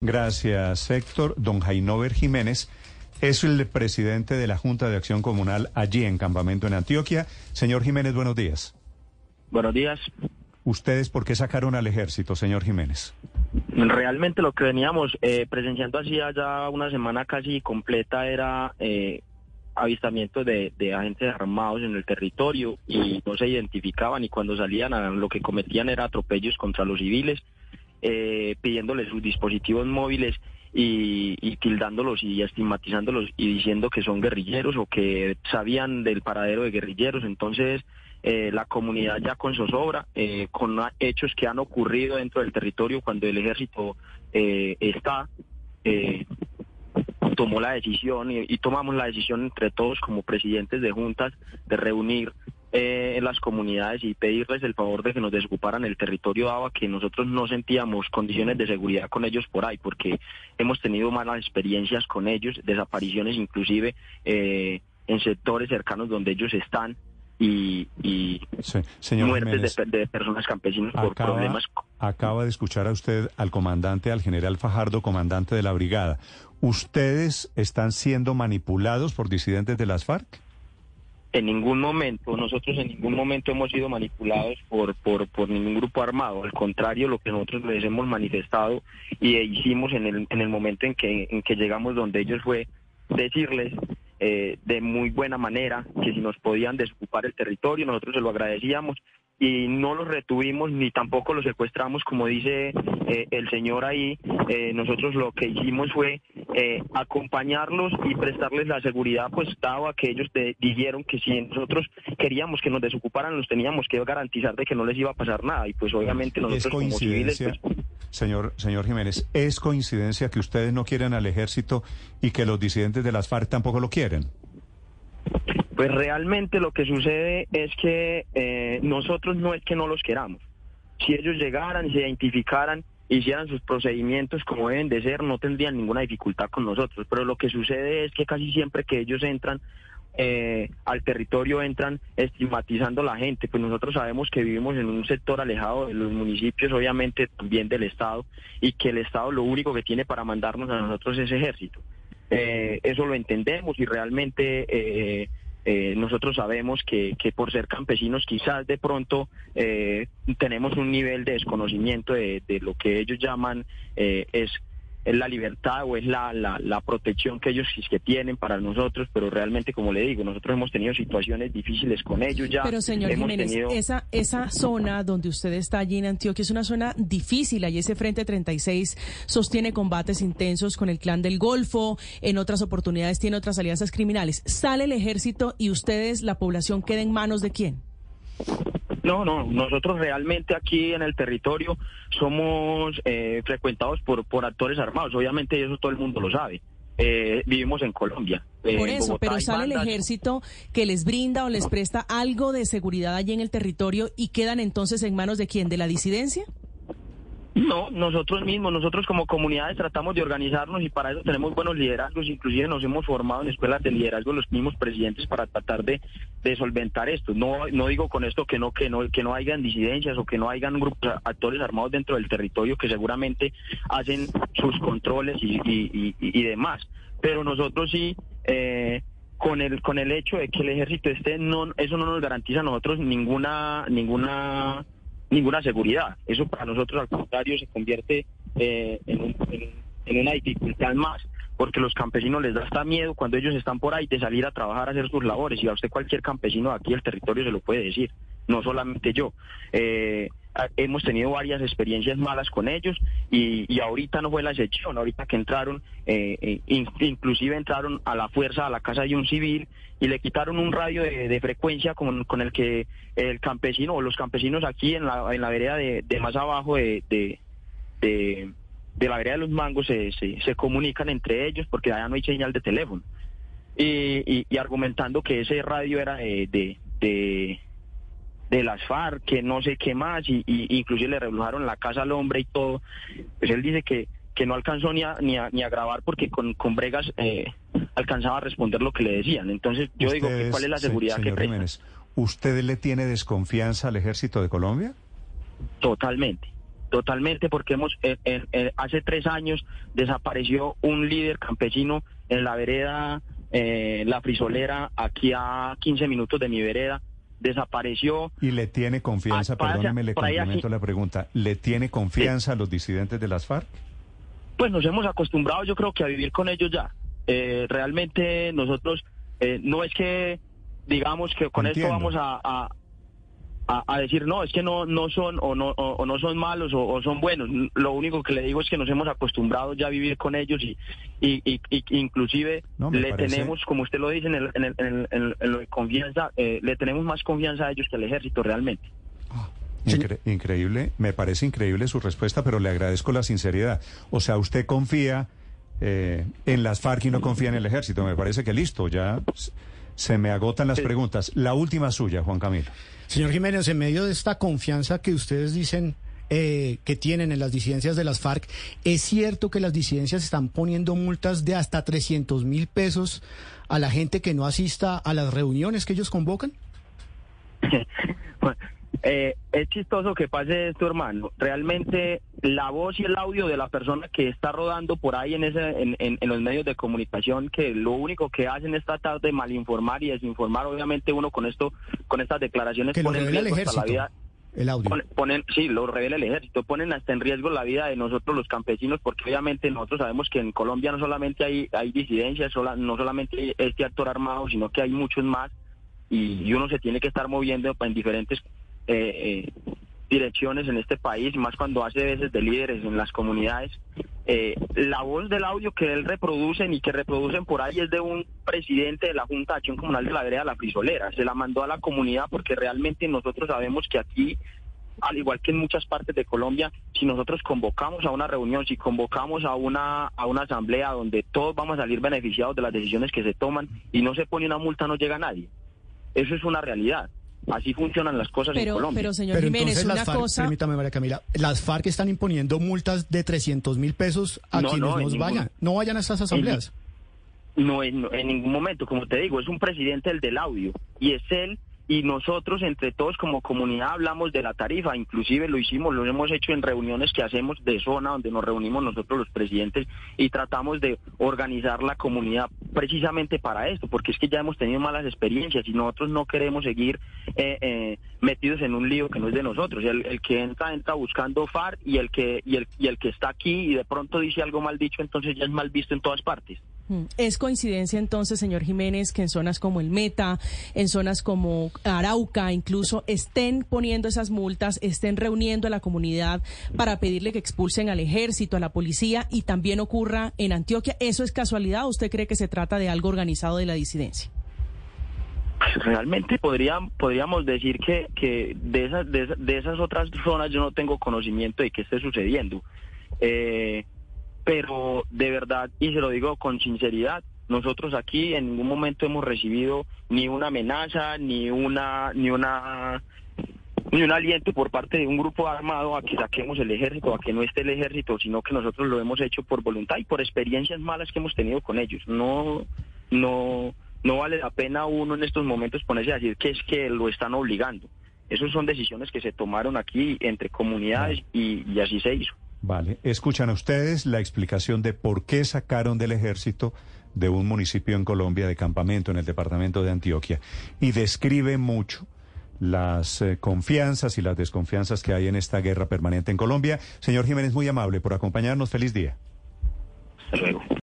Gracias, Héctor. Don Jainover Jiménez es el presidente de la Junta de Acción Comunal allí en Campamento en Antioquia. Señor Jiménez, buenos días. Buenos días. ¿Ustedes por qué sacaron al ejército, señor Jiménez? Realmente lo que veníamos eh, presenciando hacía ya una semana casi completa era eh, avistamiento de, de, agentes armados en el territorio y no se identificaban y cuando salían lo que cometían era atropellos contra los civiles eh, pidiéndoles sus dispositivos móviles y, tildándolos y estigmatizándolos y diciendo que son guerrilleros o que sabían del paradero de guerrilleros. Entonces, eh, la comunidad ya con zozobra, eh, con hechos que han ocurrido dentro del territorio cuando el ejército eh, está, eh, tomó la decisión y tomamos la decisión entre todos como presidentes de juntas de reunir eh, en las comunidades y pedirles el favor de que nos desocuparan el territorio ABA, que nosotros no sentíamos condiciones de seguridad con ellos por ahí, porque hemos tenido malas experiencias con ellos, desapariciones inclusive eh, en sectores cercanos donde ellos están y, y muertes de, de, personas campesinas por problemas. Acaba de escuchar a usted al comandante, al general Fajardo, comandante de la brigada. ¿Ustedes están siendo manipulados por disidentes de las FARC? En ningún momento, nosotros en ningún momento hemos sido manipulados por, por, ningún grupo armado. Al contrario, lo que nosotros les hemos manifestado y hicimos en el, en el momento en que, en que llegamos donde ellos fue decirles eh, de muy buena manera que si nos podían desocupar el territorio, nosotros se lo agradecíamos y no los retuvimos ni tampoco los secuestramos, como dice eh, el señor ahí. Eh, nosotros lo que hicimos fue eh, acompañarlos y prestarles la seguridad, pues dado a que ellos dijeron que si nosotros queríamos que nos desocuparan, nos teníamos que garantizar de que no les iba a pasar nada. Y pues obviamente nosotros como civiles... Pues, señor, señor Jiménez, ¿es coincidencia que ustedes no quieren al ejército y que los disidentes de las FARC tampoco lo quieren? Pues realmente lo que sucede es que eh, nosotros no es que no los queramos. Si ellos llegaran, se identificaran, hicieran sus procedimientos como deben de ser, no tendrían ninguna dificultad con nosotros. Pero lo que sucede es que casi siempre que ellos entran eh, al territorio entran estigmatizando a la gente, pues nosotros sabemos que vivimos en un sector alejado de los municipios, obviamente también del Estado, y que el Estado lo único que tiene para mandarnos a nosotros es ejército. Eh, eso lo entendemos y realmente eh, eh, nosotros sabemos que, que, por ser campesinos quizás de pronto eh, tenemos un nivel de desconocimiento de, de lo que ellos llaman eh, es es la libertad o es la, la, la protección que ellos que tienen para nosotros, pero realmente, como le digo, nosotros hemos tenido situaciones difíciles con ellos ya. Pero señor Jiménez, esa, esa zona donde usted está allí en Antioquia es una zona difícil, allí ese Frente 36 sostiene combates intensos con el clan del Golfo, en otras oportunidades tiene otras alianzas criminales. Sale el ejército y ustedes, la población, queda en manos de quién? No, no, nosotros realmente aquí en el territorio somos eh, frecuentados por, por actores armados, obviamente eso todo el mundo lo sabe. Eh, vivimos en Colombia. Eh, por eso, pero sale el ejército que les brinda o les presta algo de seguridad allí en el territorio y quedan entonces en manos de quién, de la disidencia? No, nosotros mismos, nosotros como comunidades tratamos de organizarnos y para eso tenemos buenos liderazgos, inclusive nos hemos formado en escuelas de liderazgo los mismos presidentes para tratar de, solventar esto. No, no digo con esto que no, que no, que no hayan disidencias o que no hayan grupos actores armados dentro del territorio que seguramente hacen sus controles y, y demás. Pero nosotros sí eh, con el con el hecho de que el ejército esté, no, eso no nos garantiza a nosotros ninguna ninguna ninguna seguridad. Eso para nosotros al contrario se convierte eh, en, en, una dificultad más, porque los campesinos les da hasta miedo cuando ellos están por ahí de salir a trabajar a hacer sus labores, y a usted cualquier campesino de aquí del territorio se lo puede decir, no solamente yo. Eh, hemos tenido varias experiencias malas con ellos y, y, ahorita no fue la excepción, ahorita que entraron, eh, eh inclusive entraron a la fuerza a la casa de un civil y le quitaron un radio de, de frecuencia con, con, el que el campesino o los campesinos aquí en la, en la vereda de, más abajo de, de, de, la vereda de los mangos se, se, comunican entre ellos porque allá no hay señal de teléfono. Y, y, y argumentando que ese radio era de, de de las FARC, que no sé qué más, y, y inclusive le rebajaron la casa al hombre y todo. Pues él dice que, que no alcanzó ni a, ni a, ni a grabar porque con, con bregas eh, alcanzaba a responder lo que le decían. Entonces yo digo, que ¿cuál es la seguridad que Jiménez, ¿Usted le tiene desconfianza al ejército de Colombia? Totalmente, totalmente, porque hemos hace tres años desapareció un líder campesino en la vereda eh, La Frisolera, aquí a 15 minutos de mi vereda, desapareció. ¿Y le tiene confianza, ah, perdóneme, le complemento la pregunta, ¿le tiene confianza a los disidentes de las FARC? Pues nos hemos acostumbrado yo creo que a vivir con ellos ya. Eh, realmente nosotros, eh, no es que digamos que con esto vamos a, a, decir no es que no no son o no o, no son malos o, son buenos. Lo único que le digo es que nos hemos acostumbrado ya a vivir con ellos y, y, inclusive le tenemos como usted lo dice en el, en el, confianza eh, le tenemos más confianza a ellos que al ejército realmente. Ah, increíble me parece increíble su respuesta pero le agradezco la sinceridad. O sea usted confía eh, en las FARC y no confía en el ejército. Me parece que listo ya se me agotan las preguntas. La última suya Juan Camilo. Señor Jiménez, en medio de esta confianza que ustedes dicen eh, que tienen en las disidencias de las FARC, ¿es cierto que las disidencias están poniendo multas de hasta 300 mil pesos a la gente que no asista a las reuniones que ellos convocan? Eh, es chistoso que pase esto, hermano. Realmente la voz y el audio de la persona que está rodando por ahí en, ese, en, los medios de comunicación, que lo único que hacen es tratar de malinformar y desinformar, obviamente uno con esto, con estas declaraciones que pone en riesgo la vida. El audio. Ponen, sí, lo revela el ejército, ponen hasta en riesgo la vida de nosotros los campesinos, porque obviamente nosotros sabemos que en Colombia no solamente hay, hay disidencias, no solamente este actor armado, sino que hay muchos más, y uno se tiene que estar moviendo en diferentes eh, eh, direcciones en este país, más cuando hace veces de líderes en las comunidades. Eh, la voz del audio que él reproduce y que reproducen por ahí es de un presidente de la Junta de Acción Comunal de la Vereda La Frisolera. Se la mandó a la comunidad porque realmente nosotros sabemos que aquí al igual que en muchas partes de Colombia, si nosotros convocamos a una reunión, si convocamos a una, a una asamblea donde todos vamos a salir beneficiados de las decisiones que se toman y no se pone una multa, no llega nadie. Eso es una realidad. Así funcionan las cosas en Colombia. Pero, señor Jiménez, una cosa... Permítame, María Camila. Las FARC están imponiendo multas de 300 mil pesos a quienes no, vayan. No vayan a estas asambleas. no, en, en, ningún momento. Como te digo, es un presidente el del audio. Y es él y nosotros entre todos como comunidad hablamos de la tarifa, inclusive lo hicimos, lo hemos hecho en reuniones que hacemos de zona donde nos reunimos nosotros los presidentes y tratamos de organizar la comunidad precisamente para esto, porque es que ya hemos tenido malas experiencias y nosotros no queremos seguir eh, eh, metidos en un lío que no es de nosotros. El, que entra entra buscando FAR y el que y el, y el que está aquí y de pronto dice algo mal dicho, entonces ya es mal visto en todas partes. Mm. ¿Es coincidencia entonces, señor Jiménez, que en zonas como el Meta, en zonas como Arauca, incluso estén poniendo esas multas, estén reuniendo a la comunidad para pedirle que expulsen al ejército, a la policía y también ocurra en Antioquia? ¿Eso es casualidad o usted cree que se trata de algo organizado de la disidencia? Pues realmente podríamos decir que, que de, esas, de, esas otras zonas yo no tengo conocimiento de qué esté sucediendo. Eh, pero de verdad, y se lo digo con sinceridad, nosotros aquí en ningún momento hemos recibido ni una amenaza, ni una, ni una, ni un aliento por parte de un grupo armado a que saquemos el ejército, a que no esté el ejército, sino que nosotros lo hemos hecho por voluntad y por experiencias malas que hemos tenido con ellos. No, no, no vale la pena uno en estos momentos ponerse a decir que es que lo están obligando. Esas son decisiones que se tomaron aquí entre comunidades y así se hizo. Vale, escuchan ustedes la explicación de por qué sacaron del ejército de un municipio en Colombia de campamento en el departamento de Antioquia y describe mucho las eh, confianzas y las desconfianzas que hay en esta guerra permanente en Colombia. Señor Jiménez, muy amable por acompañarnos. Feliz día. Hasta luego.